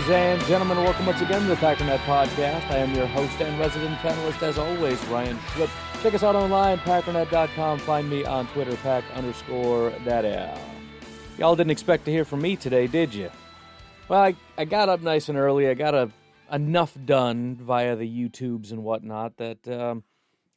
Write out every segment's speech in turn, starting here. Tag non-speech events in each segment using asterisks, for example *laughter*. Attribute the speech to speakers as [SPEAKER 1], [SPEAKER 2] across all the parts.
[SPEAKER 1] Ladies and gentlemen, welcome once again to the Packernet Podcast. I am your host and resident panelist, as always, Ryan Schlipp. Check us out online, packernet.com. Find me on Twitter, pack underscore that out. Y'all didn't expect to hear from me today, did you? Well, I, I got up nice and early. I got a, enough done via the YouTubes and whatnot that um,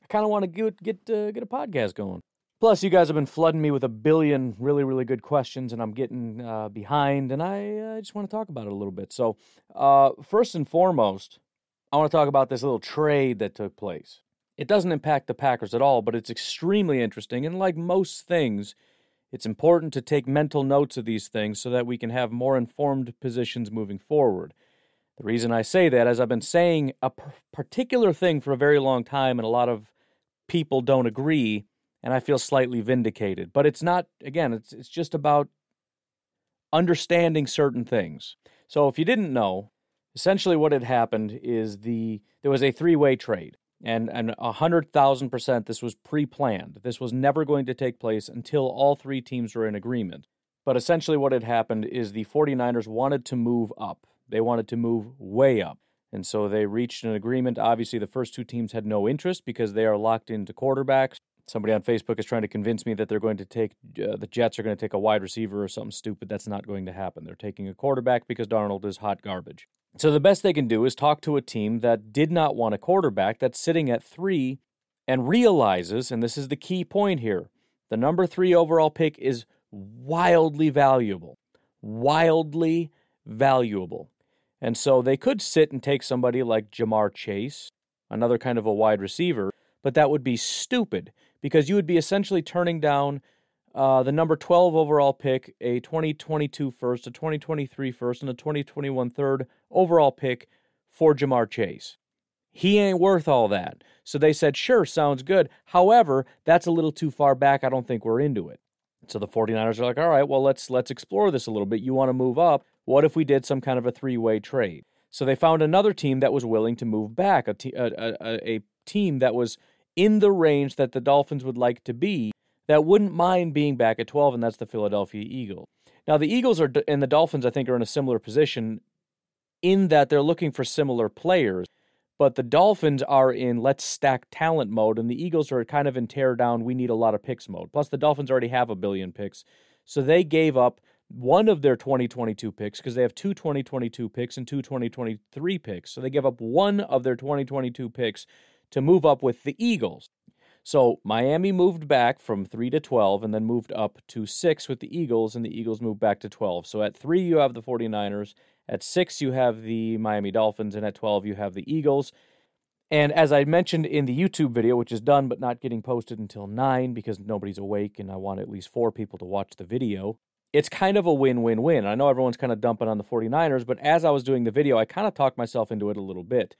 [SPEAKER 1] I kind of want to get get, uh, get a podcast going. Plus, you guys have been flooding me with a billion really, really good questions, and I'm getting uh, behind, and I uh, just want to talk about it a little bit. So, uh, first and foremost, I want to talk about this little trade that took place. It doesn't impact the Packers at all, but it's extremely interesting. And like most things, it's important to take mental notes of these things so that we can have more informed positions moving forward. The reason I say that is I've been saying a particular thing for a very long time, and a lot of people don't agree and I feel slightly vindicated. But it's not again, it's it's just about understanding certain things. So if you didn't know, essentially what had happened is the there was a three-way trade. And and a hundred thousand percent this was pre-planned. This was never going to take place until all three teams were in agreement. But essentially what had happened is the 49ers wanted to move up. They wanted to move way up. And so they reached an agreement. Obviously, the first two teams had no interest because they are locked into quarterbacks. Somebody on Facebook is trying to convince me that they're going to take uh, the Jets are going to take a wide receiver or something stupid. That's not going to happen. They're taking a quarterback because Darnold is hot garbage. So the best they can do is talk to a team that did not want a quarterback that's sitting at three and realizes, and this is the key point here, the number three overall pick is wildly valuable. Wildly valuable. And so they could sit and take somebody like Ja'Marr Chase, another kind of a wide receiver, but that would be stupid because you would be essentially turning down uh, the number 12 overall pick, a 2022 first, a 2023 first, and a 2021 third overall pick for Ja'Marr Chase. He ain't worth all that. So they said, sure, sounds good. However, that's a little too far back. I don't think we're into it. So the 49ers are like, all right, well, let's let's explore this a little bit. You want to move up. What if we did some kind of a three-way trade? So they found another team that was willing to move back, a, team that was in the range that the Dolphins would like to be that wouldn't mind being back at 12, and that's the Philadelphia Eagles. Now, the Eagles are and the Dolphins, I think, are in a similar position in that they're looking for similar players, but the Dolphins are in let's stack talent mode, and the Eagles are kind of in tear down, we need a lot of picks mode. Plus, the Dolphins already have a billion picks, so they gave up one of their 2022 picks because they have two 2022 picks and two 2023 picks. So they give up one of their 2022 picks to move up with the Eagles. So Miami moved back from 3 to 12 and then moved up to 6 with the Eagles, and the Eagles moved back to 12. So at 3, you have the 49ers. At 6, you have the Miami Dolphins. And at 12, you have the Eagles. And as I mentioned in the YouTube video, which is done but not getting posted until 9 because nobody's awake and I want at least four people to watch the video, it's kind of a win win win. I know everyone's kind of dumping on the 49ers, but as I was doing the video, I kind of talked myself into it a little bit.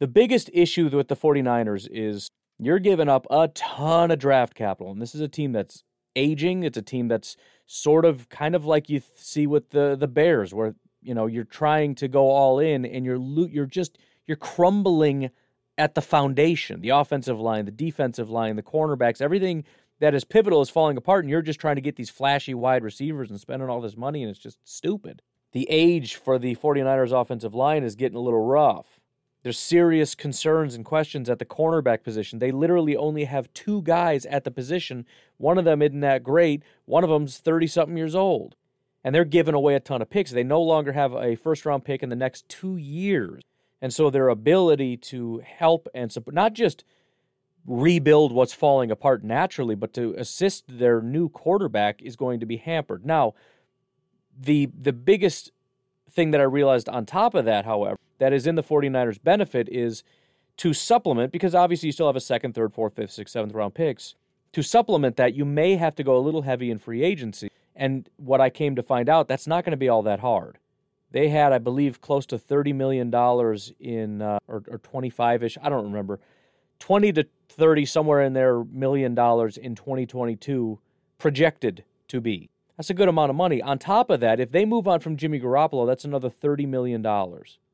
[SPEAKER 1] The biggest issue with the 49ers is you're giving up a ton of draft capital. And this is a team that's aging. It's a team that's sort of kind of like you see with the the Bears where you know you're trying to go all in and you're you're just you're crumbling at the foundation. The offensive line, the defensive line, the cornerbacks, everything that is pivotal is falling apart and you're just trying to get these flashy wide receivers and spending all this money and it's just stupid. The age for the 49ers offensive line is getting a little rough. There's serious concerns and questions at the cornerback position. They literally only have two guys at the position. One of them isn't that great. One of them's 30 something years old. And they're giving away a ton of picks. They no longer have a first round pick in the next two years. And so their ability to help and support, not just rebuild what's falling apart naturally, but to assist their new quarterback is going to be hampered. Now, the the biggest thing that I realized on top of that, however, that is in the 49ers' benefit is to supplement, because obviously you still have a second, third, fourth, fifth, sixth, seventh round picks. To supplement that, you may have to go a little heavy in free agency. And what I came to find out, that's not going to be all that hard. They had, I believe, close to $30 million in, uh, or, or 25 ish, I don't remember, 20 to 30, somewhere in there, million dollars in 2022 projected to be. That's a good amount of money. On top of that, if they move on from Jimmy Garoppolo, that's another $30 million.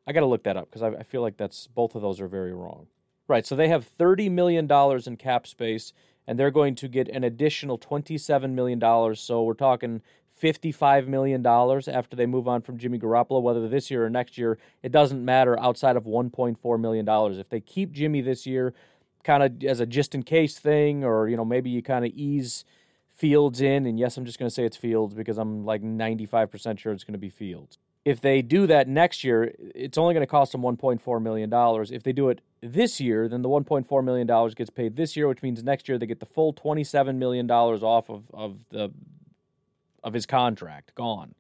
[SPEAKER 1] I got to look that up because I, I feel like that's both of those are very wrong. Right, so they have $30 million in cap space, and they're going to get an additional $27 million. So we're talking $55 million after they move on from Jimmy Garoppolo, whether this year or next year. It doesn't matter outside of $1.4 million. If they keep Jimmy this year, kind of as a just in case thing, or, you know, maybe you kind of ease Fields in, and yes, I'm just going to say it's Fields because I'm like 95% sure it's going to be Fields. If they do that next year, it's only going to cost them $1.4 million. If they do it this year, then the $1.4 million gets paid this year, which means next year they get the full $27 million off of, of the of his contract gone.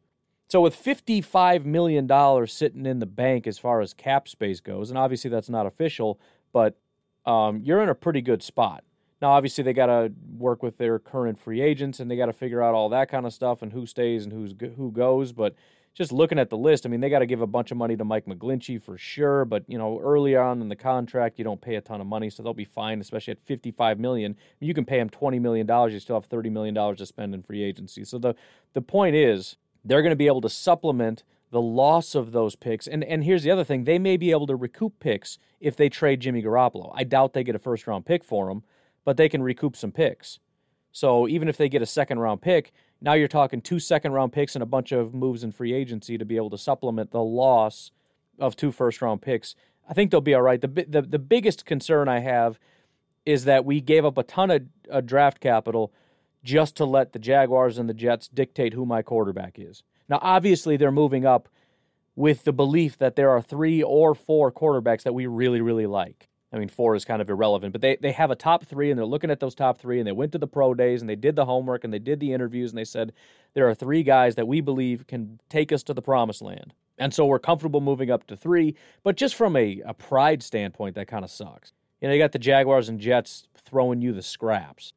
[SPEAKER 1] So with $55 million sitting in the bank as far as cap space goes, and obviously that's not official, but um, you're in a pretty good spot. Now, obviously, they got to work with their current free agents and they got to figure out all that kind of stuff and who stays and who's who goes. But just looking at the list, I mean, they got to give a bunch of money to Mike McGlinchey for sure. But you know, early on in the contract, you don't pay a ton of money, so they'll be fine, especially at fifty-five million. You can pay them twenty million dollars, you still have thirty million dollars to spend in free agency. So the the point is, they're going to be able to supplement the loss of those picks. And and here's the other thing: they may be able to recoup picks if they trade Jimmy Garoppolo. I doubt they get a first-round pick for him but they can recoup some picks. So even if they get a second round pick, now you're talking two second round picks and a bunch of moves in free agency to be able to supplement the loss of two first round picks. I think they'll be all right. The the, the biggest concern I have is that we gave up a ton of uh, draft capital just to let the Jaguars and the Jets dictate who my quarterback is. Now obviously they're moving up with the belief that there are three or four quarterbacks that we really really like. I mean, four is kind of irrelevant, but they, they have a top three and they're looking at those top three and they went to the pro days and they did the homework and they did the interviews and they said, there are three guys that we believe can take us to the promised land. And so we're comfortable moving up to three, but just from a, a pride standpoint, that kind of sucks. You know, you got the Jaguars and Jets throwing you the scraps.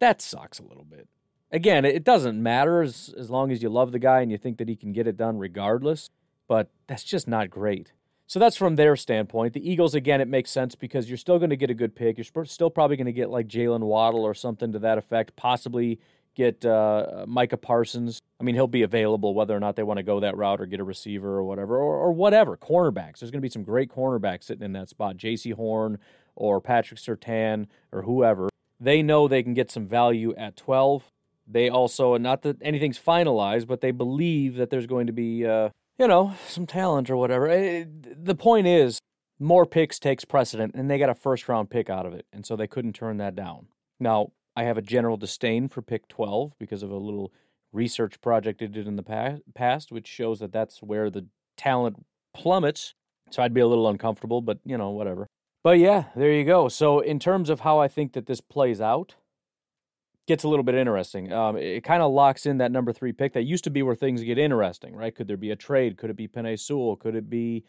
[SPEAKER 1] That sucks a little bit. Again, it doesn't matter as, as long as you love the guy and you think that he can get it done regardless, but that's just not great. So that's from their standpoint. The Eagles, again, it makes sense because you're still going to get a good pick. You're still probably going to get like Jaylen Waddle or something to that effect. Possibly get uh, Micah Parsons. I mean, he'll be available whether or not they want to go that route or get a receiver or whatever, or, or whatever. Cornerbacks. There's going to be some great cornerbacks sitting in that spot. Jaycee Horn or Patrick Surtain or whoever. They know they can get some value at 12. They also, not that anything's finalized, but they believe that there's going to be uh, you know, some talent or whatever. Eh, the point is, more picks takes precedent, and they got a first round pick out of it, and so they couldn't turn that down. Now, I have a general disdain for pick 12 because of a little research project I did in the past, which shows that that's where the talent plummets. So I'd be a little uncomfortable, but you know, whatever. But yeah, there you go. So, in terms of how I think that this plays out, gets a little bit interesting. Um, it kind of locks in that number three pick. That used to be where things get interesting, right? Could there be a trade? Could it be Penei Sewell? Could it be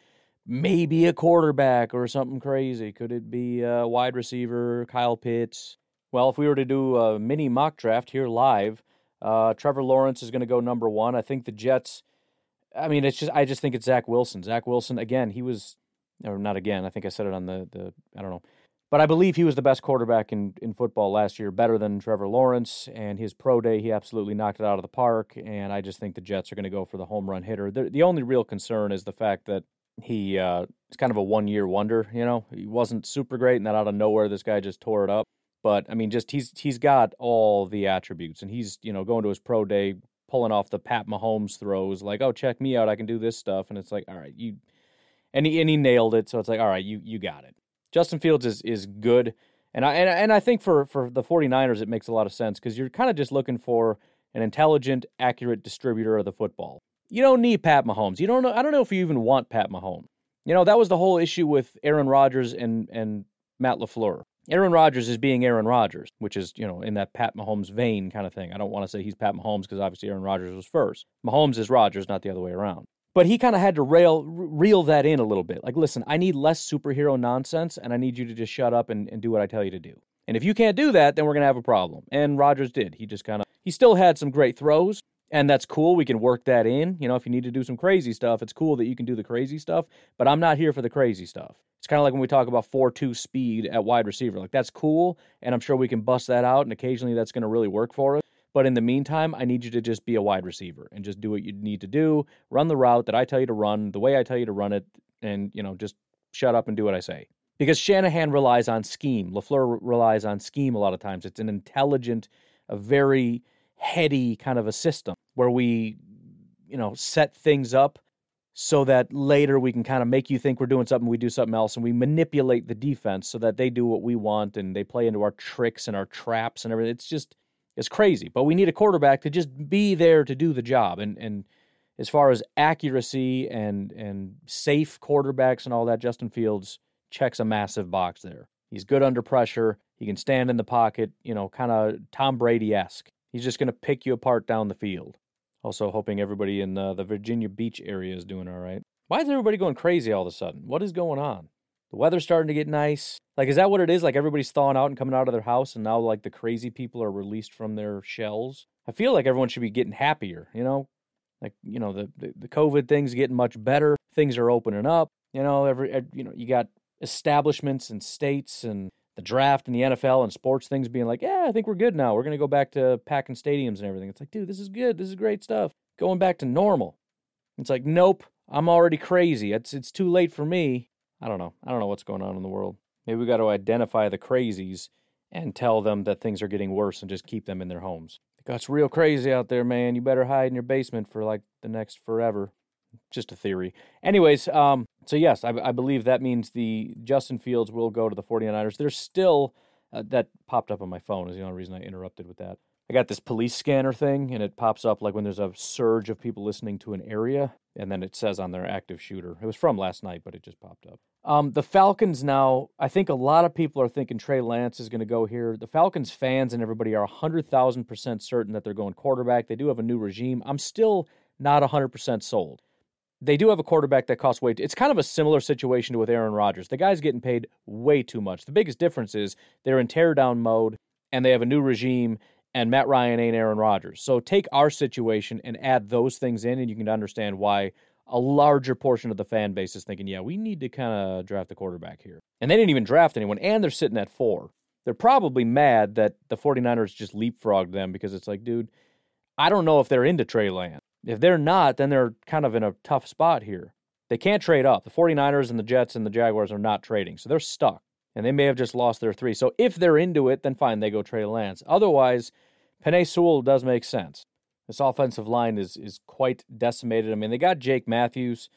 [SPEAKER 1] maybe a quarterback or something crazy? Could it be a wide receiver, Kyle Pitts? Well, if we were to do a mini mock draft here live, uh, Trevor Lawrence is going to go number one. I think the Jets. I mean, it's just I just think it's Zach Wilson. Zach Wilson again. He was, or not again. I think I said it on the the I don't know but I believe he was the best quarterback in, in football last year, better than Trevor Lawrence. And his pro day, he absolutely knocked it out of the park. And I just think the Jets are going to go for the home run hitter. The, the only real concern is the fact that he uh, is kind of a one year wonder. You know, he wasn't super great, and then out of nowhere, this guy just tore it up. But I mean, just he's he's got all the attributes, and he's you know going to his pro day, pulling off the Pat Mahomes throws, like, oh, check me out, I can do this stuff, and it's like, all right, you, and he and he nailed it. So it's like, all right, you you got it. Justin Fields is is good. And I and, and I think for for the 49ers it makes a lot of sense cuz you're kind of just looking for an intelligent, accurate distributor of the football. You don't need Pat Mahomes. You don't know I don't know if you even want Pat Mahomes. You know, that was the whole issue with Aaron Rodgers and and Matt LaFleur. Aaron Rodgers is being Aaron Rodgers, which is, you know, in that Pat Mahomes vein kind of thing. I don't want to say he's Pat Mahomes because obviously Aaron Rodgers was first. Mahomes is Rodgers, not the other way around. But he kind of had to rail, reel that in a little bit. Like, listen, I need less superhero nonsense, and I need you to just shut up and, and do what I tell you to do. And if you can't do that, then we're to have a problem. And Rodgers did. He just kind of, he still had some great throws, and that's cool. We can work that in. You know, if you need to do some crazy stuff, it's cool that you can do the crazy stuff, but I'm not here for the crazy stuff. It's kind of like when we talk about 4 2 speed at wide receiver. Like, that's cool, and I'm sure we can bust that out, and occasionally that's to really work for us. But in the meantime, I need you to just be a wide receiver and just do what you need to do. Run the route that I tell you to run, the way I tell you to run it, and, you know, just shut up and do what I say. Because Shanahan relies on scheme. LaFleur relies on scheme a lot of times. It's an intelligent, a very heady kind of a system where we, you know, set things up so that later we can kind of make you think we're doing something, we do something else, and we manipulate the defense so that they do what we want and they play into our tricks and our traps and everything. It's just it's crazy. But we need a quarterback to just be there to do the job. And and as far as accuracy and and safe quarterbacks and all that, Justin Fields checks a massive box there. He's good under pressure. He can stand in the pocket, you know, kind of Tom Brady esque. He's just going to pick you apart down the field. Also, hoping everybody in uh, the Virginia Beach area is doing all right. Why is everybody going crazy all of a sudden? What is going on? The weather's starting to get nice. Like, is that what it is? Like, everybody's thawing out and coming out of their house, and now, like, the crazy people are released from their shells? I feel like everyone should be getting happier, you know? Like, you know, the, the, the COVID thing's getting much better. Things are opening up. You know, every, you know, you got establishments and states and the draft and the NFL and sports things being like, yeah, I think we're good now. We're going to go back to packing stadiums and everything. It's like, dude, this is good. This is great stuff. Going back to normal. It's like, nope, I'm already crazy. It's it's too late for me. I don't know. I don't know what's going on in the world. Maybe we got to identify the crazies and tell them that things are getting worse and just keep them in their homes. Because it's real crazy out there, man. You better hide in your basement for like the next forever. Just a theory. Anyways, um, so yes, I, I believe that means the Justin Fields will go to the 49ers. There's still, uh, that popped up on my phone is the only reason I interrupted with that. I got this police scanner thing, and it pops up like when there's a surge of people listening to an area, and then it says on their active shooter. It was from last night, but it just popped up. Um, the Falcons now, I think a lot of people are thinking Trey Lance is going to go here. The Falcons fans and everybody are 100,000% certain that they're going quarterback. They do have a new regime. I'm still not 100% sold they do have a quarterback that costs way. Too, it's kind of a similar situation to with Aaron Rodgers. The guy's getting paid way too much. The biggest difference is they're in teardown mode and they have a new regime. And Matt Ryan ain't Aaron Rodgers. So take our situation and add those things in, and you can understand why a larger portion of the fan base is thinking, yeah, we need to kind of draft a quarterback here. And they didn't even draft anyone, and they're sitting at four. They're probably mad that the 49ers just leapfrogged them because it's like, dude, I don't know if they're into Trey Lance. If they're not, then they're kind of in a tough spot here. They can't trade up. The 49ers and the Jets and the Jaguars are not trading, so they're stuck. And they may have just lost their three. So if they're into it, then fine, they go Trey Lance. Otherwise, Penei Sewell does make sense. This offensive line is is quite decimated. I mean, they got Jake Matthews.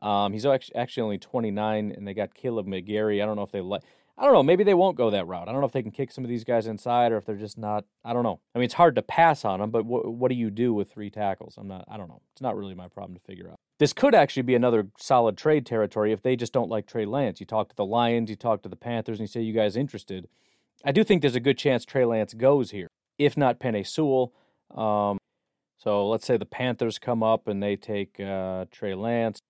[SPEAKER 1] Um, he's actually only 29, and they got Kaleb McGary. I don't know if they let. I don't know. Maybe they won't go that route. I don't know if they can kick some of these guys inside or if they're just not. I don't know. I mean, it's hard to pass on them, but what, what do you do with three tackles? I'm not. I don't know. It's not really my problem to figure out. This could actually be another solid trade territory if they just don't like Trey Lance. You talk to the Lions, you talk to the Panthers, and you say you guys interested. I do think there's a good chance Trey Lance goes here, if not Penei Sewell. Um, so let's say the Panthers come up and they take uh, Trey Lance.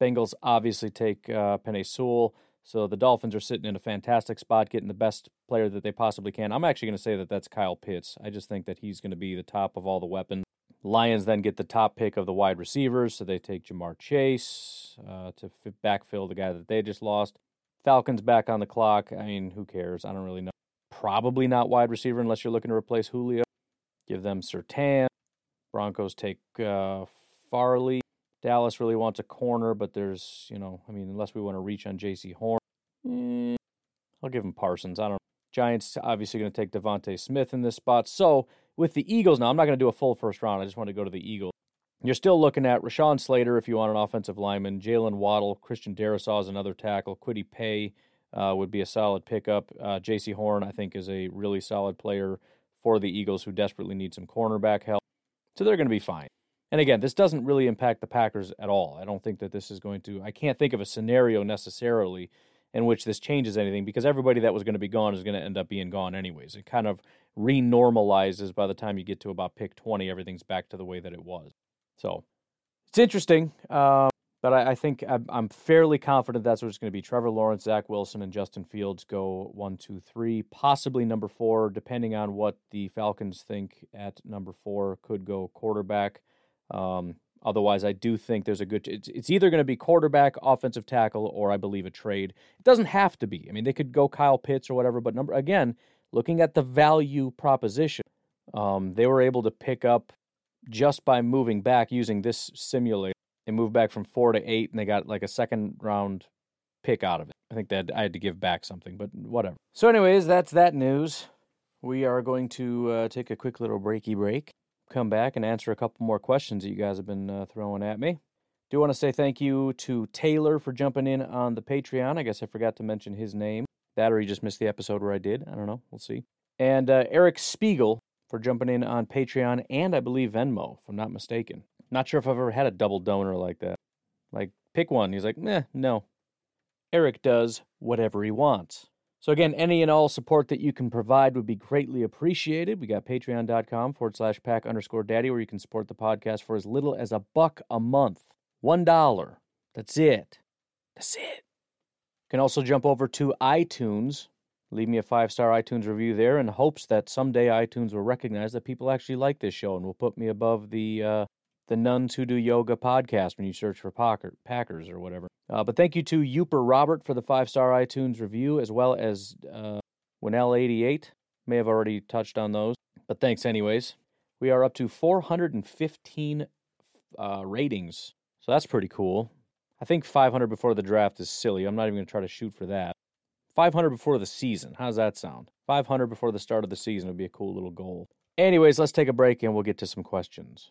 [SPEAKER 1] Bengals obviously take uh, Penei Sewell. So the Dolphins are sitting in a fantastic spot, getting the best player that they possibly can. I'm actually going to say that that's Kyle Pitts. I just think that he's going to be the top of all the weapons. Lions then get the top pick of the wide receivers, so they take Ja'Marr Chase uh, to backfill the guy that they just lost. Falcons back on the clock. I mean, who cares? I don't really know. Probably not wide receiver unless you're looking to replace Julio. Give them Surtain. Broncos take uh, Farley. Dallas really wants a corner, but there's, you know, I mean, unless we want to reach on Jaycee Horn, eh, I'll give him Parsons. I don't know. Giants obviously going to take DeVonta Smith in this spot. So with the Eagles now, I'm not going to do a full first round. I just want to go to the Eagles. You're still looking at Rashawn Slater if you want an offensive lineman, Jaylen Waddle, Christian Darrisaw is another tackle, Kwity Paye uh, would be a solid pickup. Uh, Jaycee Horn, I think, is a really solid player for the Eagles who desperately need some cornerback help. So they're going to be fine. And again, this doesn't really impact the Packers at all. I don't think that this is going to, I can't think of a scenario necessarily in which this changes anything because everybody that was going to be gone is going to end up being gone anyways. It kind of renormalizes by the time you get to about pick 20, everything's back to the way that it was. So it's interesting. Um, but I, I think I'm, I'm, fairly confident that's what it's going to be. Trevor Lawrence, Zach Wilson, and Justin Fields go one, two, three, possibly number four, depending on what the Falcons think at number four. Could go quarterback. Um, otherwise, I do think there's a good. It's, it's either going to be quarterback, offensive tackle, or I believe a trade. It doesn't have to be. I mean, they could go Kyle Pitts or whatever. But number again, looking at the value proposition, um, they were able to pick up just by moving back using this simulator they moved back from four to eight, and they got like a second round pick out of it. I think that I had to give back something, but whatever. So, anyways, that's that news. We are going to uh, take a quick little breaky break, come back and answer a couple more questions that you guys have been uh, throwing at me. Do want to say thank you to Taylor for jumping in on the Patreon. I guess I forgot to mention his name. That or he just missed the episode where I did. I don't know. We'll see. And uh, Eric Spiegel for jumping in on Patreon and I believe Venmo, if I'm not mistaken. Not sure if I've ever had a double donor like that. Like, pick one. He's like, meh, no. Eric does whatever he wants. So, again, any and all support that you can provide would be greatly appreciated. We got patreon.com forward slash pack underscore daddy, where you can support the podcast for as little as a buck a month. One dollar. That's it. That's it. You can also jump over to iTunes, leave me a five star iTunes review there in hopes that someday iTunes will recognize that people actually like this show and will put me above the uh, the Nuns Who Do Yoga podcast when you search for Packers or whatever. Uh, but thank you to Uper Robert for the five star iTunes review, as well as uh, Winnell88. May have already touched on those, but thanks anyways. We are up to 415 uh, ratings, so that's pretty cool. I think 500 before the draft is silly. I'm not even going to try to shoot for that. 500 before the season. How does that sound? 500 before the start of the season would be a cool little goal. Anyways, let's take a break and we'll get to some questions.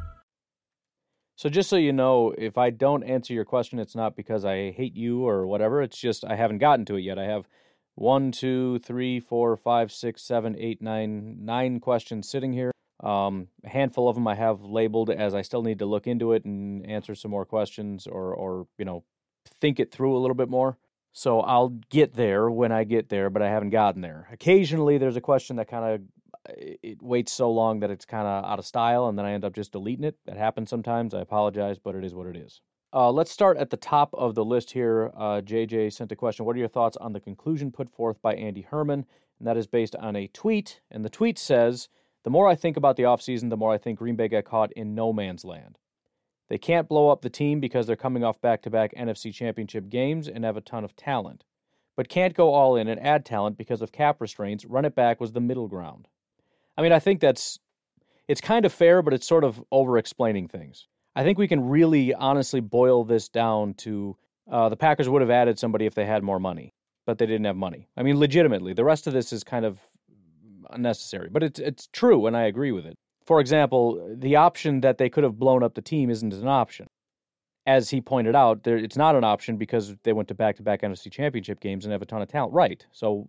[SPEAKER 1] So just so you know, if I don't answer your question, it's not because I hate you or whatever. It's just I haven't gotten to it yet. I have one, two, three, four, five, six, seven, eight, nine, nine questions sitting here. Um, a handful of them I have labeled as I still need to look into it and answer some more questions or, or you know, think it through a little bit more. So I'll get there when I get there, but I haven't gotten there. Occasionally, there's a question that kind of it waits so long that it's kind of out of style, and then I end up just deleting it. That happens sometimes. I apologize, but it is what it is. Uh, let's start at the top of the list here. Uh, JJ sent a question. What are your thoughts on the conclusion put forth by Andy Herman? And that is based on a tweet. And the tweet says The more I think about the offseason, the more I think Green Bay got caught in no man's land. They can't blow up the team because they're coming off back to back NFC championship games and have a ton of talent. but can't go all in and add talent because of cap restraints. Run it back was the middle ground. I mean, I think that's it's kind of fair, but it's sort of over explaining things. I think we can really honestly boil this down to uh, the Packers would have added somebody if they had more money, but they didn't have money. I mean, legitimately, the rest of this is kind of unnecessary, but it's it's true, and I agree with it. For example, the option that they could have blown up the team isn't an option. As he pointed out, there, it's not an option because they went to back-to-back NFC Championship games and have a ton of talent. Right. So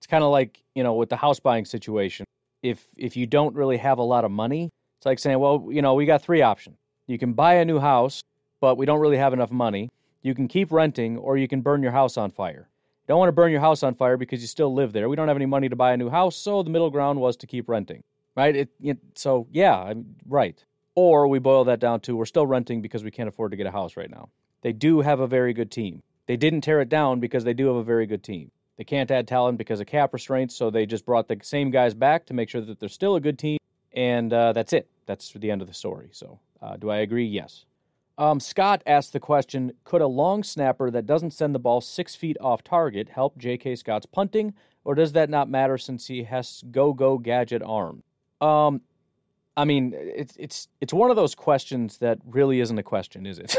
[SPEAKER 1] it's kind of like you know with the house buying situation. If if you don't really have a lot of money, it's like saying, well, you know, we got three options. You can buy a new house, but we don't really have enough money. You can keep renting, or you can burn your house on fire. You don't want to burn your house on fire because you still live there. We don't have any money to buy a new house, so the middle ground was to keep renting. Right? It, it, so, yeah, I'm, right. Or we boil that down to we're still renting because we can't afford to get a house right now. They do have a very good team. They didn't tear it down because they do have a very good team. They can't add talent because of cap restraints, so they just brought the same guys back to make sure that they're still a good team, and uh, that's it. That's the end of the story. So, uh, do I agree? Yes. Um, Scott asked the question Could a long snapper that doesn't send the ball six feet off target help J.K. Scott's punting, or does that not matter since he has go go gadget arm? Um, I mean, it's it's it's one of those questions that really isn't a question, is it?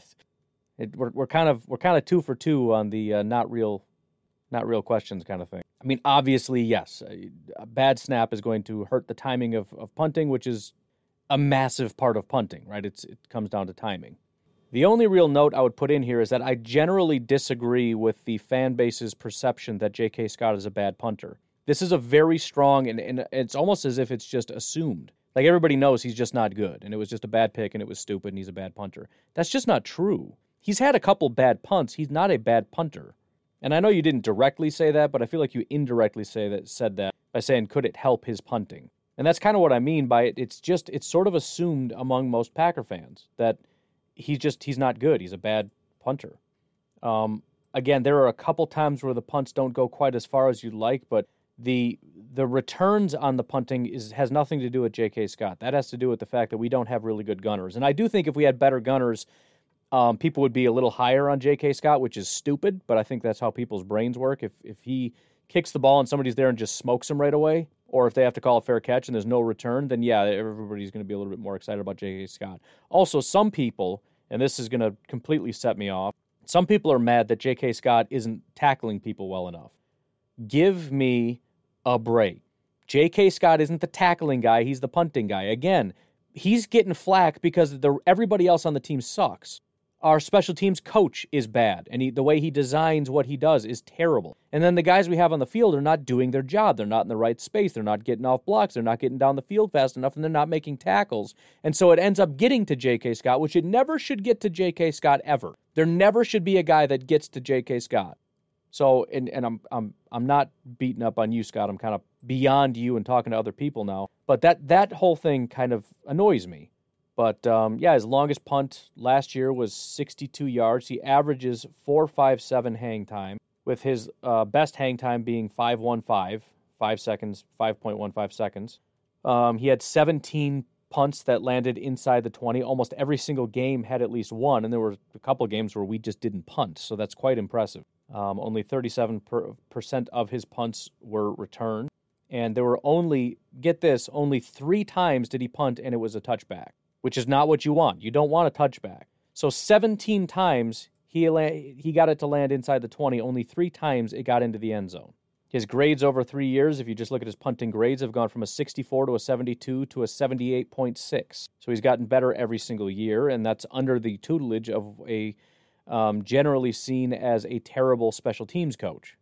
[SPEAKER 1] *laughs* it we're we're kind of we're kind of two for two on the uh, not real not real questions kind of thing. I mean, obviously, yes, a bad snap is going to hurt the timing of, of punting, which is a massive part of punting, right? It's, it comes down to timing. The only real note I would put in here is that I generally disagree with the fan base's perception that J.K. Scott is a bad punter. This is a very strong, and, and it's almost as if it's just assumed. Like everybody knows he's just not good, and it was just a bad pick, and it was stupid, and he's a bad punter. That's just not true. He's had a couple bad punts. He's not a bad punter. And I know you didn't directly say that, but I feel like you indirectly say that said that by saying could it help his punting? And that's kind of what I mean by it. It's just it's sort of assumed among most Packer fans that he's just he's not good. He's a bad punter. Um, again, there are a couple times where the punts don't go quite as far as you'd like, but the the returns on the punting is has nothing to do with J.K. Scott. That has to do with the fact that we don't have really good gunners. And I do think if we had better gunners, um, people would be a little higher on J.K. Scott, which is stupid. But I think that's how people's brains work. If if he kicks the ball and somebody's there and just smokes him right away, or if they have to call a fair catch and there's no return, then yeah, everybody's going to be a little bit more excited about J.K. Scott. Also, some people, and this is going to completely set me off, some people are mad that J.K. Scott isn't tackling people well enough. Give me a break. J.K. Scott isn't the tackling guy, he's the punting guy. Again, he's getting flack because the, everybody else on the team sucks our special teams coach is bad and he, the way he designs what he does is terrible. And then the guys we have on the field are not doing their job. They're not in the right space. They're not getting off blocks. They're not getting down the field fast enough and they're not making tackles. And so it ends up getting to J.K. Scott, which it never should get to J.K. Scott ever. There never should be a guy that gets to J.K. Scott. So and and I'm I'm I'm not beating up on you, Scott. I'm kind of beyond you and talking to other people now. But that that whole thing kind of annoys me but um, yeah, his longest punt last year was 62 yards. He averages 4.57 hang time, with his uh, best hang time being 5.15, 5 seconds, 5.15 seconds. Um, he had 17 punts that landed inside the 20. Almost every single game had at least one, and there were a couple of games where we just didn't punt, so that's quite impressive. Um, only 37% of his punts were returned, and there were only, get this, only three times did he punt, and it was a touchback which is not what you want. You don't want a touchback. So 17 times he he got it to land inside the 20. Only three times it got into the end zone. His grades over three years, if you just look at his punting grades, have gone from a 64 to a 72 to a 78.6. So he's gotten better every single year, and that's under the tutelage of a um, generally seen as a terrible special teams coach.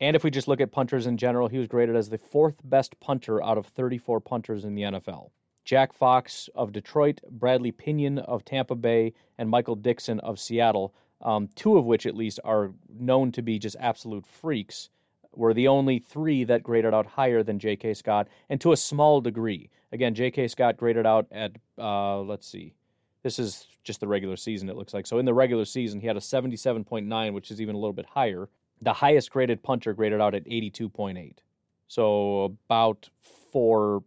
[SPEAKER 1] And if we just look at punters in general, he was graded as the fourth best punter out of 34 punters in the NFL. Jack Fox of Detroit, Bradley Pinion of Tampa Bay, and Michael Dickson of Seattle, um, two of which at least are known to be just absolute freaks, were the only three that graded out higher than J.K. Scott, and to a small degree. Again, J.K. Scott graded out at, uh, let's see, this is just the regular season, it looks like. So in the regular season, he had a 77.9, which is even a little bit higher. The highest graded punter graded out at 82.8. So about four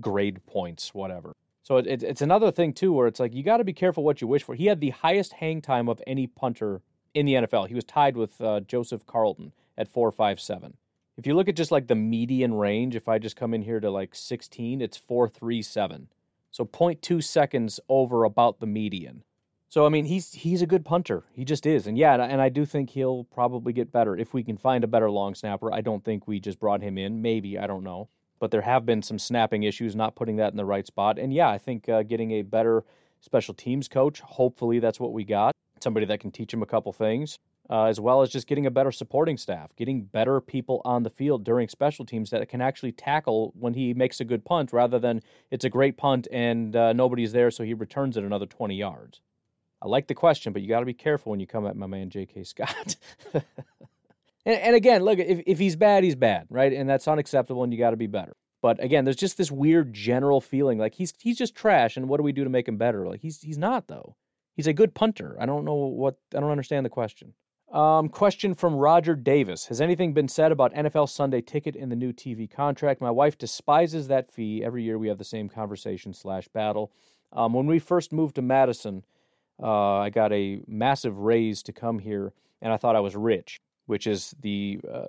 [SPEAKER 1] grade points, whatever. So it, it, it's another thing too, where it's like you got to be careful what you wish for. He had the highest hang time of any punter in the NFL. He was tied with uh, Joseph Charlton at 457. If you look at just like the median range, if I just come in here to like 16, it's 437. So 0.2 seconds over about the median. So I mean, he's he's a good punter. He just is, and yeah, and I do think he'll probably get better if we can find a better long snapper. I don't think we just brought him in. Maybe I don't know, but there have been some snapping issues, not putting that in the right spot. And yeah, I think uh, getting a better special teams coach. Hopefully, that's what we got. Somebody that can teach him a couple things uh, as well as just getting a better supporting staff, getting better people on the field during special teams that can actually tackle when he makes a good punt rather than it's a great punt and uh, nobody's there, so he returns it another 20 yards. I like the question, but you got to be careful when you come at my man J.K. Scott. *laughs* and, and, again, look, if, if he's bad, he's bad, right? And that's unacceptable, and you got to be better. But again, there's just this weird general feeling like he's he's just trash, and what do we do to make him better? Like he's he's not though. He's a good punter. I don't know what I don't understand the question. Um, question from Roger Davis. Has anything been said about NFL Sunday ticket in the new TV contract? My wife despises that fee. Every year we have the same conversation slash battle. Um, when we first moved to Madison, uh, I got a massive raise to come here, and I thought I was rich, which is the uh,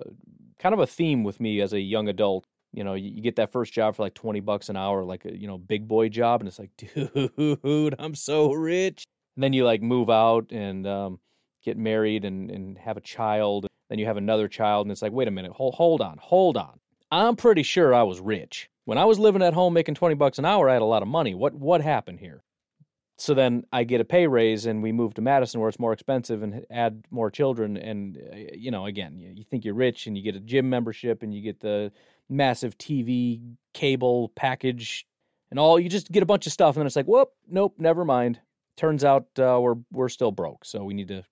[SPEAKER 1] kind of a theme with me as a young adult. You know, you, get that first job for like 20 bucks an hour, like a, you know, big boy job. And it's like, *laughs* dude, I'm so rich. And then you like move out and, um, get married and, and have a child. Then you have another child, and it's like, wait a minute, hold, hold on, hold on. I'm pretty sure I was rich. When I was living at home making 20 bucks an hour, I had a lot of money. What what happened here? So then I get a pay raise and we move to Madison where it's more expensive and add more children. And, uh, you know, again, you think you're rich and you get a gym membership and you get the massive TV cable package and all. You just get a bunch of stuff and then it's like, whoop, nope, never mind. Turns out uh, we're, we're still broke. So we need to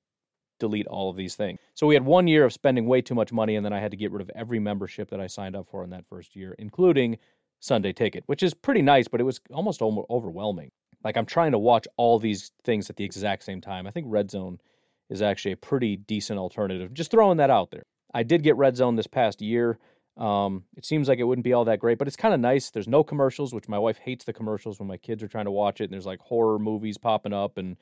[SPEAKER 1] delete all of these things. So we had one year of spending way too much money, and then I had to get rid of every membership that I signed up for in that first year, including Sunday Ticket, which is pretty nice, but it was almost overwhelming. Like I'm trying to watch all these things at the exact same time. I think Red Zone is actually a pretty decent alternative. Just throwing that out there. I did get Red Zone this past year. Um, it seems like it wouldn't be all that great, but it's kind of nice. There's no commercials, which my wife hates the commercials when my kids are trying to watch it. And there's like horror movies popping up and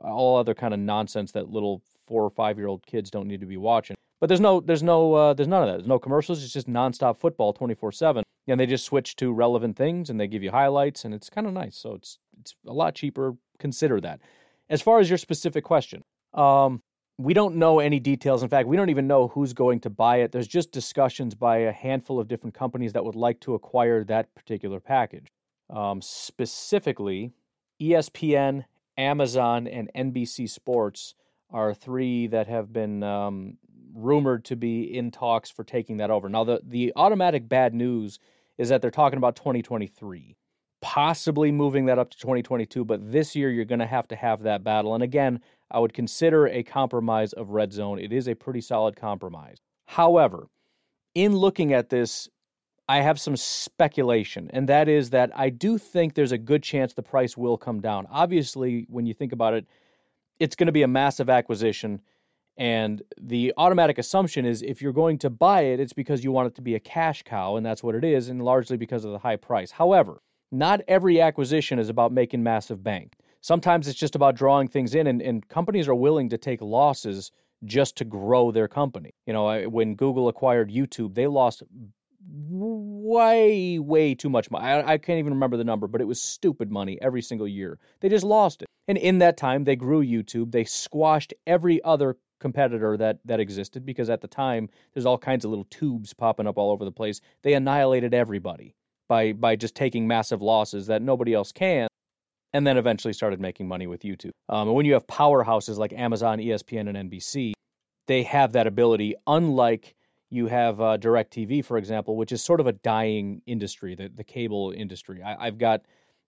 [SPEAKER 1] all other kind of nonsense that little four or five year old kids don't need to be watching. But there's no, there's no, uh, there's none of that. There's no commercials. It's just nonstop football, twenty four seven, and they just switch to relevant things and they give you highlights, and it's kind of nice. So it's it's a lot cheaper. Consider that. As far as your specific question, um, we don't know any details. In fact, we don't even know who's going to buy it. There's just discussions by a handful of different companies that would like to acquire that particular package. Um, specifically, ESPN, Amazon, and NBC Sports are three that have been um, rumored to be in talks for taking that over. Now, the, the automatic bad news is that they're talking about 2023, possibly moving that up to 2022, but this year you're going to have to have that battle. And again, I would consider a compromise of red zone. It is a pretty solid compromise. However, in looking at this, I have some speculation, and that is that I do think there's a good chance the price will come down. Obviously, when you think about it, it's going to be a massive acquisition. And the automatic assumption is if you're going to buy it, it's because you want it to be a cash cow, and that's what it is, and largely because of the high price. However, not every acquisition is about making massive bank. Sometimes it's just about drawing things in, and, and companies are willing to take losses just to grow their company. You know, when Google acquired YouTube, they lost way, way too much money. I, I, can't even remember the number, but it was stupid money every single year. They just lost it. And in that time, they grew YouTube. They squashed every other competitor that that existed because at the time there's all kinds of little tubes popping up all over the place. They annihilated everybody by by just taking massive losses that nobody else can. And then eventually started making money with YouTube. Um, and when you have powerhouses like Amazon, ESPN, and NBC, they have that ability. Unlike you have uh, DirecTV, for example, which is sort of a dying industry, the, the cable industry. I, have got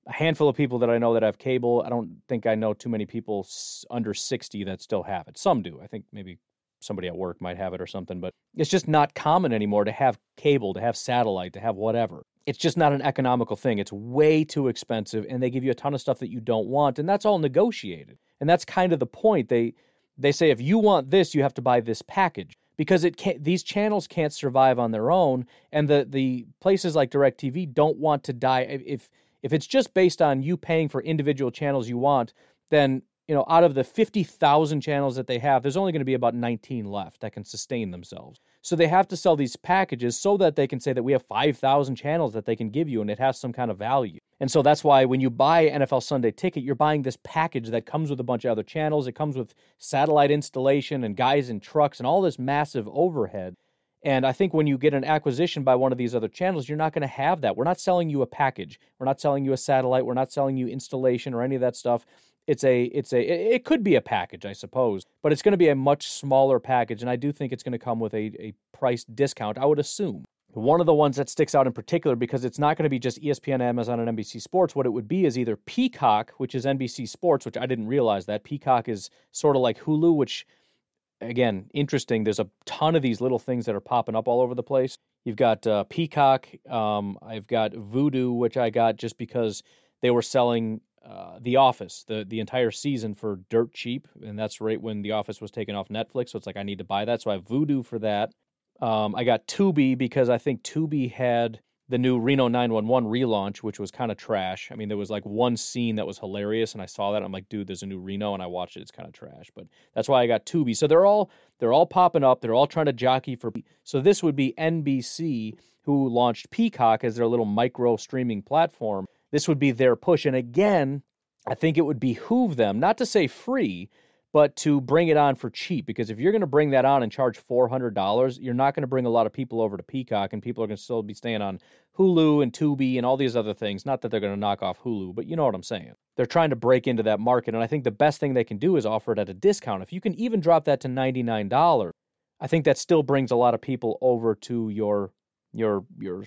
[SPEAKER 1] a handful of people that I know that have cable. I don't think I know too many people under 60 that still have it. Some do. I think maybe somebody at work might have it or something, but it's just not common anymore to have cable, to have satellite, to have whatever. It's just not an economical thing. It's way too expensive and they give you a ton of stuff that you don't want and that's all negotiated. And that's kind of the point. They they say if you want this, you have to buy this package because it can't, these channels can't survive on their own, and the the places like Directv don't want to die. If if it's just based on you paying for individual channels you want, then you know, out of the 50,000 channels that they have, there's only going to be about 19 left that can sustain themselves. So they have to sell these packages so that they can say that we have 5,000 channels that they can give you and it has some kind of value. And so that's why when you buy NFL Sunday ticket, you're buying this package that comes with a bunch of other channels. It comes with satellite installation and guys in trucks and all this massive overhead. And I think when you get an acquisition by one of these other channels, you're not going to have that. We're not selling you a package. We're not selling you a satellite. We're not selling you installation or any of that stuff it's a it's a it could be a package i suppose but it's going to be a much smaller package and i do think it's going to come with a, a price discount i would assume one of the ones that sticks out in particular because it's not going to be just espn amazon and nbc sports what it would be is either peacock which is nbc sports which i didn't realize that peacock is sort of like hulu which again interesting there's a ton of these little things that are popping up all over the place you've got uh, peacock um, i've got Vudu, which i got just because they were selling uh, The Office, the the entire season for dirt cheap, and that's right when The Office was taken off Netflix. So it's like I need to buy that. So I have Vudu for that. Um, I got Tubi because I think Tubi had the new Reno 911 relaunch, which was kind of trash. I mean, there was like one scene that was hilarious, and I saw that. I'm like, dude, there's a new Reno, and I watched it. It's kind of trash, but that's why I got Tubi. So they're all they're all popping up. They're all trying to jockey for. So this would be NBC who launched Peacock as their little micro streaming platform this would be their push. And again, I think it would behoove them, not to say free, but to bring it on for cheap. Because if you're going to bring that on and charge $400, you're not going to bring a lot of people over to Peacock, and people are going to still be staying on Hulu and Tubi and all these other things. Not that they're going to knock off Hulu, but you know what I'm saying. They're trying to break into that market. And I think the best thing they can do is offer it at a discount. If you can even drop that to $99, I think that still brings a lot of people over to your your your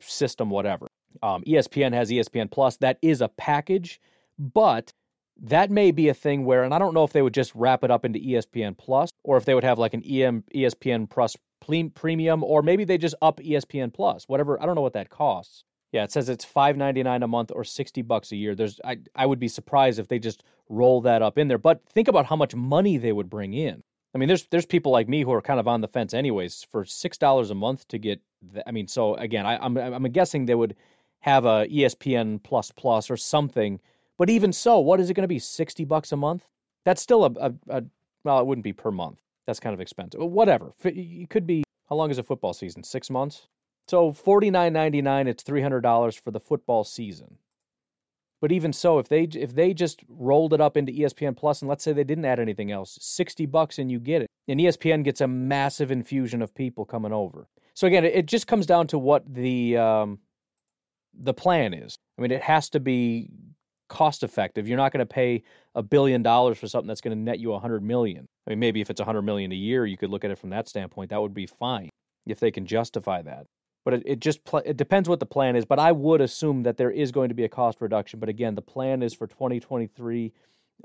[SPEAKER 1] system, whatever. Um, ESPN has ESPN Plus. That is a package, but that may be a thing where, and I don't know if they would just wrap it up into ESPN Plus or if they would have like an EM, ESPN Plus premium, or maybe they just up ESPN Plus, whatever. I don't know what that costs. Yeah, it says it's five ninety nine a month or sixty bucks a year. There's I I would be surprised if they just roll that up in there. But think about how much money they would bring in. I mean, there's there's people like me who are kind of on the fence anyways. For six dollars a month to get, the, I mean, so again, I, I'm I'm guessing they would have a ESPN plus plus or something. But even so, what is it going to be? Sixty bucks a month? That's still a, a, a well, it wouldn't be per month. That's kind of expensive. Whatever. It could be. How long is a football season? Six months. So forty nine ninety nine. It's three hundred dollars for the football season. But even so, if they if they just rolled it up into ESPN Plus, and let's say they didn't add anything else, sixty bucks and you get it, and ESPN gets a massive infusion of people coming over. So again, it just comes down to what the um, the plan is. I mean, it has to be cost effective. You're not going to pay a billion dollars for something that's going to net you a hundred million. I mean, maybe if it's a hundred million a year, you could look at it from that standpoint. That would be fine if they can justify that. But it, it just pl- it depends what the plan is. But I would assume that there is going to be a cost reduction. But again, the plan is for 2023,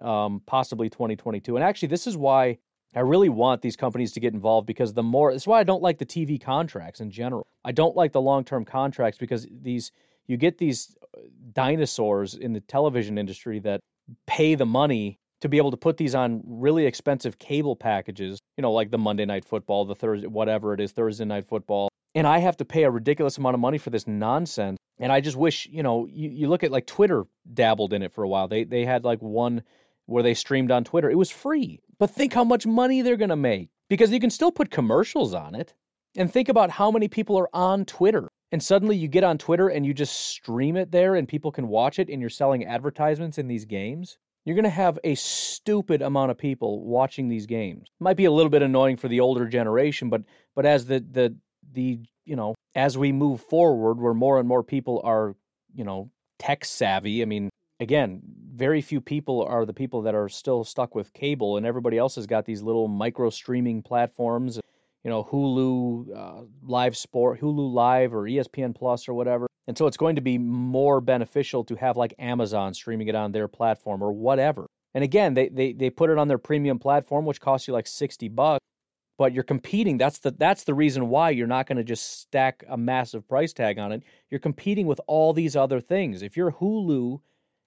[SPEAKER 1] um, possibly 2022. And actually, this is why I really want these companies to get involved because the more, that's why I don't like the TV contracts in general. I don't like the long term contracts because these you get these uh, dinosaurs in the television industry that pay the money to be able to put these on really expensive cable packages, you know, like the Monday night football, the Thursday, whatever it is, Thursday night football. And I have to pay a ridiculous amount of money for this nonsense. And I just wish, you know, you, you look at like Twitter dabbled in it for a while. They they had like one where they streamed on Twitter. It was free. But think how much money they're to make because you can still put commercials on it. And think about how many people are on Twitter and suddenly you get on Twitter and you just stream it there and people can watch it and you're selling advertisements in these games, you're going to have a stupid amount of people watching these games. Might be a little bit annoying for the older generation, but but as the the the you know, as we move forward where more and more people are, you know, tech savvy, I mean, again, very few people are the people that are still stuck with cable and everybody else has got these little micro streaming platforms you know Hulu uh, Live Sport, Hulu Live, or ESPN Plus, or whatever. And so it's going to be more beneficial to have like Amazon streaming it on their platform or whatever. And again, they they they put it on their premium platform, which costs you like sixty bucks. But you're competing. That's the that's the reason why you're not going to just stack a massive price tag on it. You're competing with all these other things. If you're Hulu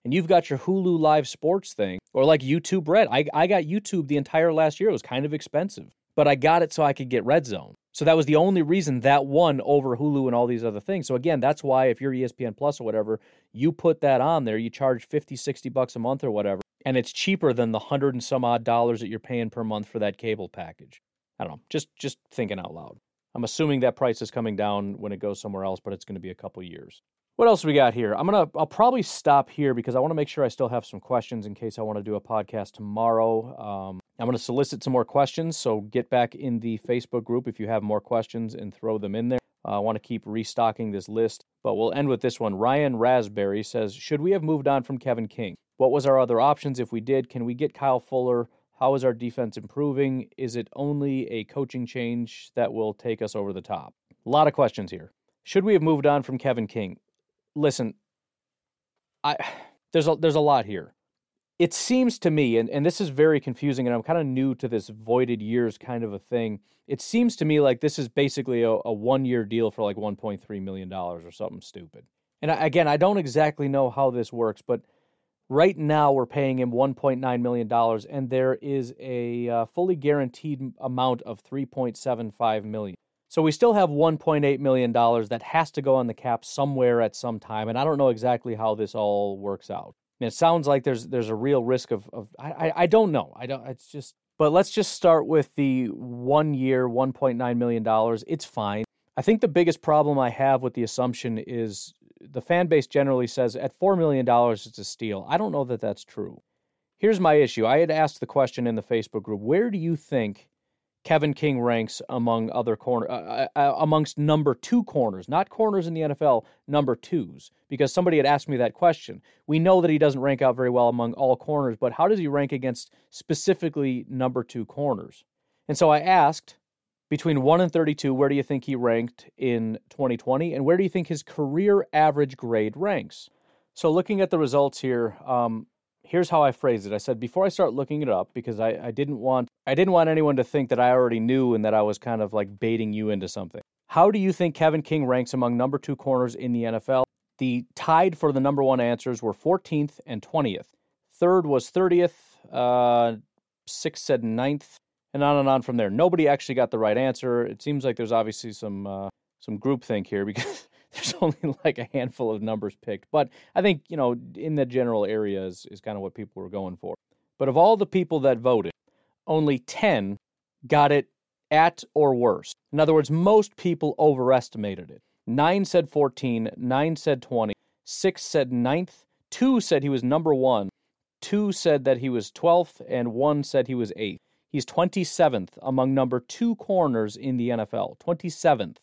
[SPEAKER 1] and you've got your Hulu Live Sports thing, or like YouTube Red, I I got YouTube the entire last year. It was kind of expensive but I got it so I could get Red Zone. So that was the only reason that won over Hulu and all these other things. So again, that's why if you're ESPN Plus or whatever, you put that on there, you charge 50, 60 bucks a month or whatever. and it's cheaper than the hundred and some odd dollars that you're paying per month for that cable package. I don't know, just just thinking out loud. I'm assuming that price is coming down when it goes somewhere else, but it's going to be a couple years. What else we got here? I'm gonna I'll probably stop here because I want to make sure I still have some questions in case I want to do a podcast tomorrow. Um, I'm gonna solicit some more questions, so get back in the Facebook group if you have more questions and throw them in there. Uh, I want to keep restocking this list, but we'll end with this one. Ryan Raspberry says, "Should we have moved on from Kevin King? What was our other options if we did? Can we get Kyle Fuller? How is our defense improving? Is it only a coaching change that will take us over the top?" A lot of questions here. Should we have moved on from Kevin King? Listen, I there's a there's a lot here. It seems to me, and, and this is very confusing, and I'm kind of new to this voided years kind of a thing. It seems to me like this is basically a, a one year deal for like 1.3 million dollars or something stupid. And I, again, I don't exactly know how this works, but right now we're paying him 1.9 million dollars, and there is a uh, fully guaranteed amount of 3.75 million. So we still have $1.8 million that has to go on the cap somewhere at some time. And I don't know exactly how this all works out. And it sounds like there's there's a real risk of, of I, I don't know. I don't it's just but let's just start with the one year, $1.9 million. It's fine. I think the biggest problem I have with the assumption is the fan base generally says at $4 million it's a steal. I don't know that that's true. Here's my issue. I had asked the question in the Facebook group where do you think Kevin King ranks among other corner uh, uh, uh, amongst number two corners, not corners in the NFL, number twos. Because somebody had asked me that question. We know that he doesn't rank out very well among all corners, but how does he rank against specifically number two corners? And so I asked, between one and thirty-two, where do you think he ranked in 2020, and where do you think his career average grade ranks? So looking at the results here, um, here's how I phrased it. I said before I start looking it up because I, I didn't want I didn't want anyone to think that I already knew and that I was kind of like baiting you into something. How do you think Kevin King ranks among number two corners in the NFL? The tied for the number one answers were 14th and 20th. Third was 30th. Uh, sixth said ninth, and on and on from there. Nobody actually got the right answer. It seems like there's obviously some uh, some groupthink here *laughs* because there's *laughs* only like a handful of numbers picked. But I think, you know, in the general area is, is kind of what people were going for. But of all the people that voted, only 10 got it at or worse. In other words, most people overestimated it. Nine said 14, nine said 20, six said ninth, two said he was number one, two said that he was 12th, and one said he was eighth. He's 27th among number two corners in the NFL. 27th.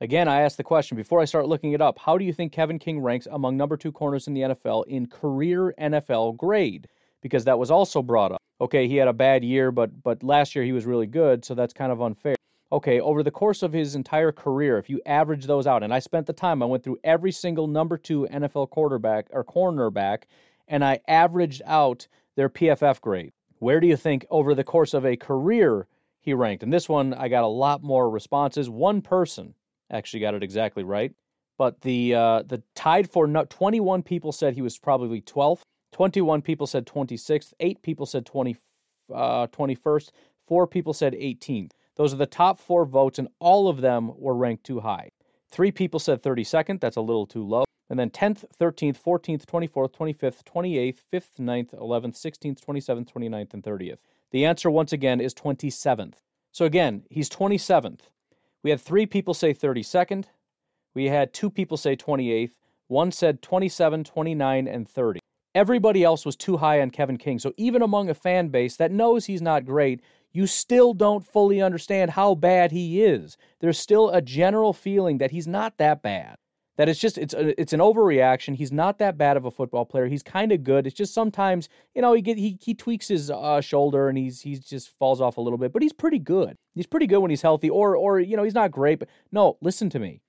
[SPEAKER 1] Again, I asked the question before I start looking it up how do you think Kevin King ranks among number two corners in the NFL in career NFL grade? Because that was also brought up. Okay, he had a bad year, but but last year he was really good, so that's kind of unfair. Okay, over the course of his entire career, if you average those out, and I spent the time, I went through every single number two NFL quarterback or cornerback, and I averaged out their PFF grade. Where do you think over the course of a career he ranked? And this one, I got a lot more responses. One person actually got it exactly right. But the uh, the tied for 21 people said he was probably 12th. 21 people said 26th. Eight people said 20, uh, 21st. Four people said 18th. Those are the top four votes, and all of them were ranked too high. Three people said 32nd. That's a little too low. And then 10th, 13th, 14th, 24th, 25th, 28th, 5th, 9th, 11th, 16th, 27th, 29th, and 30th. The answer, once again, is 27th. So again, he's 27th. We had three people say 32nd. We had two people say 28th. One said 27, 29, and 30. Everybody else was too high on Kevin King. So even among a fan base that knows he's not great, you still don't fully understand how bad he is. There's still a general feeling that he's not that bad that it's just it's a, it's an overreaction. He's not that bad of a football player. He's kind of good. It's just sometimes you know he get he he tweaks his uh, shoulder and he's he's just falls off a little bit, but he's pretty good. He's pretty good when he's healthy. Or or you know he's not great, but no, listen to me.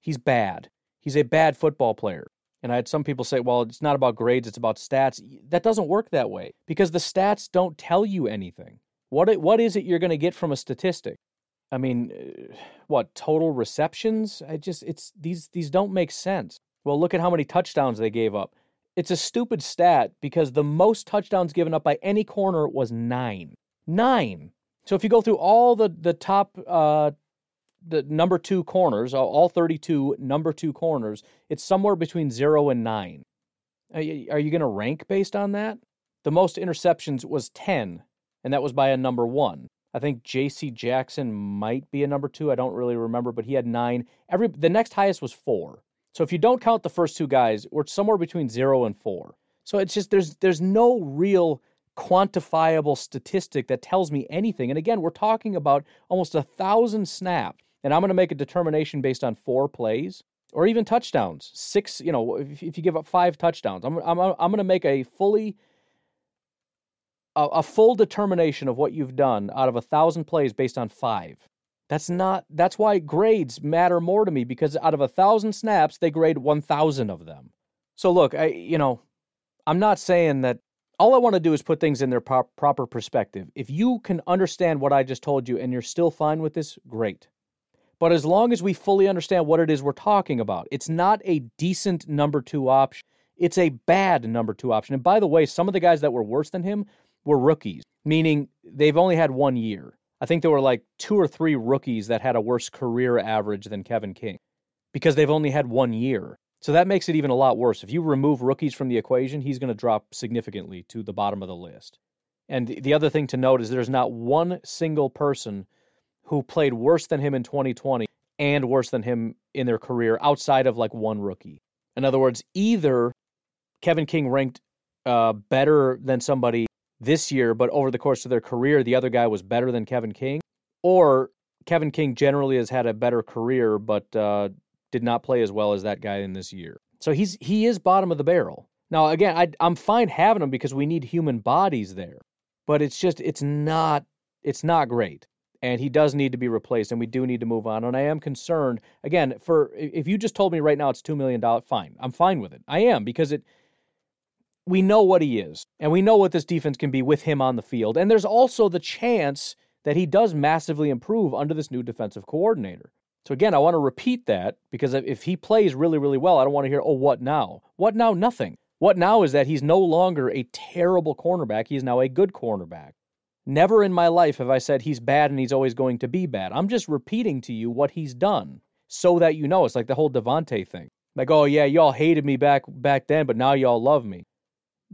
[SPEAKER 1] He's bad. He's a bad football player. And I had some people say, well, it's not about grades, it's about stats. That doesn't work that way because the stats don't tell you anything. What what is it you're going to get from a statistic? I mean, uh, what total receptions? I just it's these these don't make sense. Well, look at how many touchdowns they gave up. It's a stupid stat because the most touchdowns given up by any corner was nine. Nine. So if you go through all the the top uh, the number two corners, all 32 number two corners, it's somewhere between zero and nine. Are you, going to rank based on that? the most interceptions was 10, and that was by a number one. I think J.C. Jackson might be a number two. I don't really remember, but he had nine. Every the next highest was four. So if you don't count the first two guys, we're somewhere between zero and four. So it's just there's there's no real quantifiable statistic that tells me anything. And again, we're talking about almost a thousand snaps, and I'm going to make a determination based on four plays or even touchdowns. Six, you know, if, if you give up five touchdowns, I'm I'm I'm going to make a fully a, a full determination of what you've done out of a thousand plays based on five. That's not. That's why grades matter more to me because out of a thousand snaps, they grade one thousand of them. So look, I you know, I'm not saying that. All I want to do is put things in their pro- proper perspective. If you can understand what I just told you and you're still fine with this, great. But as long as we fully understand what it is we're talking about, it's not a decent number two option. It's a bad number two option. And by the way, some of the guys that were worse than him were rookies, meaning they've only had one year. I think there were like two or three rookies that had a worse career average than Kevin King because they've only had one year. So that makes it even a lot worse. If you remove rookies from the equation, he's going to drop significantly to the bottom of the list. And the other thing to note is there's not one single person who played worse than him in 2020 and worse than him in their career outside of like one rookie. In other words, either Kevin King ranked uh, better than somebody this year, but over the course of their career, the other guy was better than Kevin King, or Kevin King generally has had a better career, but uh, did not play as well as that guy in this year. So he's he is bottom of the barrel. Now again, I, I'm fine having him because we need human bodies there, but it's just it's not it's not great, and he does need to be replaced, and we do need to move on. And I am concerned again for if you just told me right now it's two million dollars, fine, I'm fine with it. I am because it we know what he is, and we know what this defense can be with him on the field. And there's also the chance that he does massively improve under this new defensive coordinator. So again, I want to repeat that because if he plays really, really well, I don't want to hear, oh, what now? What now? Nothing. What now is that he's no longer a terrible cornerback. He is now a good cornerback. Never in my life have I said he's bad and he's always going to be bad. I'm just repeating to you what he's done so that you know. It's like the whole Davante thing. Like, oh yeah, y'all hated me back back then, but now y'all love me.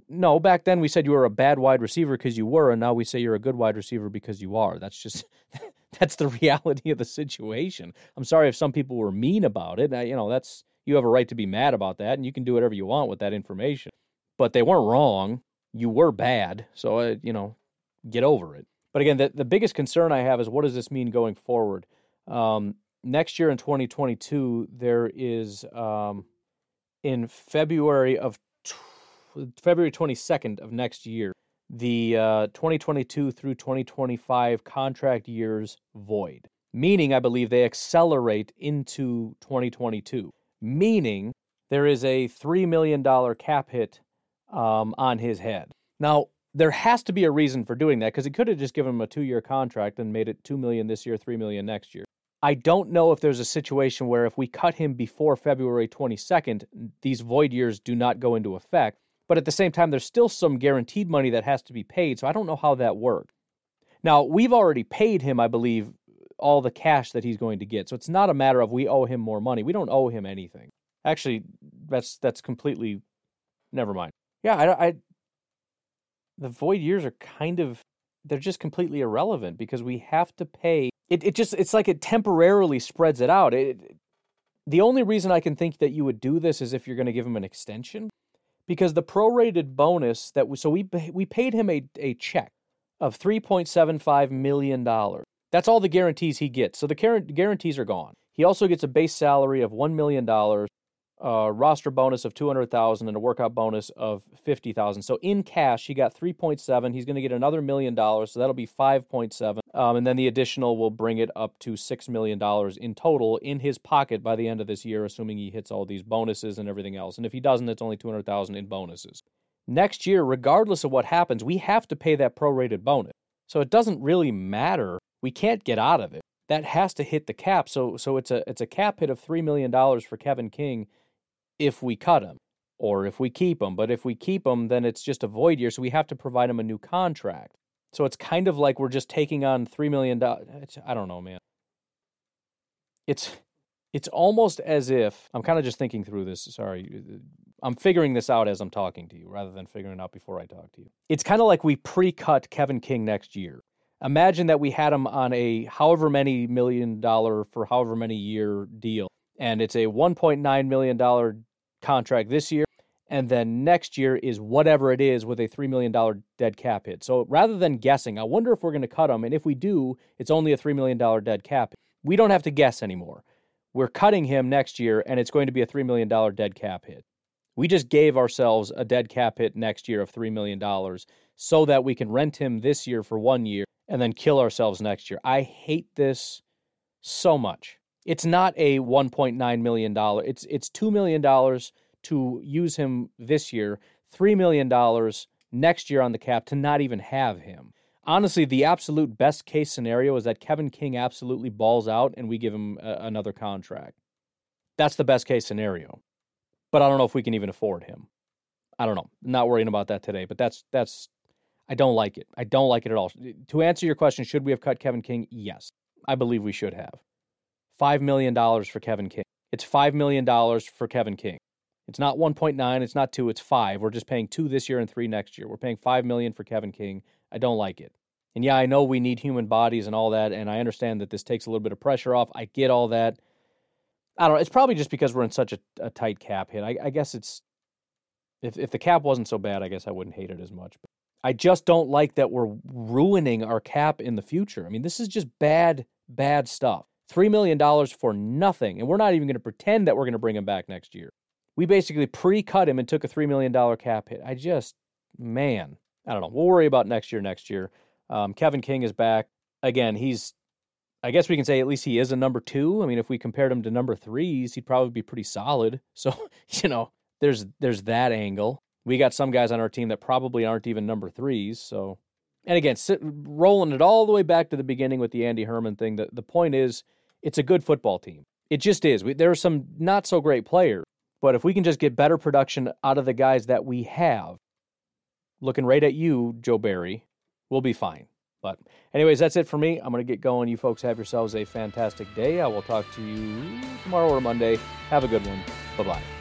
[SPEAKER 1] No, back then we said you were a bad wide receiver because you were, and now we say you're a good wide receiver because you are. That's just *laughs* that's the reality of the situation. I'm sorry if some people were mean about it. I, you know, that's you have a right to be mad about that, and you can do whatever you want with that information. But they weren't wrong. You were bad, so uh, you know, get over it. But again, the, the biggest concern I have is what does this mean going forward? Um, next year in 2022, there is um, in February of February 22nd of next year, the uh, 2022 through 2025 contract years void. Meaning, I believe they accelerate into 2022. Meaning, there is a $3 million cap hit um, on his head. Now, there has to be a reason for doing that because he could have just given him a two year contract and made it 2 million this year, 3 million next year. I don't know if there's a situation where if we cut him before February 22nd, these void years do not go into effect. But at the same time, there's still some guaranteed money that has to be paid. So I don't know how that works. Now, we've already paid him, I believe, all the cash that he's going to get. So it's not a matter of we owe him more money. We don't owe him anything. Actually, that's that's completely never mind. Yeah, I, I the void years are kind of they're just completely irrelevant because we have to pay it, it just it's like it temporarily spreads it out. It, the only reason I can think that you would do this is if you're going to give him an extension because the prorated bonus that we, so we we paid him a, a check of 3.75 million dollars. That's all the guarantees he gets. So the guarantees are gone. He also gets a base salary of 1 million dollars a roster bonus of 200,000 and a workout bonus of 50,000. So in cash, he got 3.7. He's going to get another million dollars, so that'll be 5.7. Um, and then the additional will bring it up to $6 million in total in his pocket by the end of this year, assuming he hits all these bonuses and everything else. And if he doesn't, it's only 200,000 in bonuses. Next year, regardless of what happens, we have to pay that prorated bonus. So it doesn't really matter. We can't get out of it. That has to hit the cap. So so it's a it's a cap hit of $3 million for Kevin King if we cut him or if we keep him. But if we keep him, then it's just a void year, so we have to provide him a new contract. So it's kind of like we're just taking on three million dollars. I don't know, man. It's it's almost as if I'm kind of just thinking through this. Sorry, uh, I'm figuring this out as I'm talking to you rather than figuring it out before I talk to you. It's kind of like we pre cut Kevin King next year. Imagine that we had him on a however many million dollar for however many year deal, and it's a $1.9 million contract this year, and then next year is whatever it is with a $3 million dead cap hit. So rather than guessing, I wonder if we're going to cut him, and if we do, it's only a $3 million dead cap. We don't have to guess anymore. We're cutting him next year, and it's going to be a $3 million dead cap hit. We just gave ourselves a dead cap hit next year of $3 million so that we can rent him this year for one year and then kill ourselves next year. I hate this so much. It's not a $1.9 million. It's it's $2 million to use him this year, $3 million next year on the cap to not even have him. Honestly, the absolute best case scenario is that Kevin King absolutely balls out and we give him a, another contract. That's the best case scenario. But I don't know if we can even afford him. I don't know. not worrying about that today, but that's that's I don't like it. I don't like it at all. To answer your question, should we have cut Kevin King? Yes. I believe we should have. $5 million for Kevin King. It's $5 million for Kevin King. It's not 1.9, it's not 2, it's 5. We're just paying 2 this year and 3 next year. We're paying 5 million for Kevin King. I don't like it. And yeah, I know we need human bodies and all that and I understand that this takes a little bit of pressure off. I get all that. I don't know. It's probably just because we're in such a, a tight cap hit. I, I, guess it's if if the cap wasn't so bad, I guess I wouldn't hate it as much. But I just don't like that we're ruining our cap in the future. I mean, this is just bad, bad stuff. $3 million for nothing. And we're not even going to pretend that we're going to bring him back next year. We basically pre cut him and took a $3 million cap hit. I just, man, I don't know. We'll worry about next year, next year. Um, Kevin King is back. Again, he's, I guess we can say at least he is a number two. I mean, if we compared him to number threes, he'd probably be pretty solid. *laughs* So, you know, there's there's that angle. We got some guys on our team that probably aren't even number threes. So, and again, sit, rolling it all the way back to the beginning with the Andy Herman thing. The the point is, it's a good football team. It just is. We, there are some not so great players, but if we can just get better production out of the guys that we have, looking right at you, Joe Barry, we'll be fine. But, anyways, that's it for me. I'm going to get going. You folks have yourselves a fantastic day. I will talk to you tomorrow or Monday. Have a good one. Bye bye.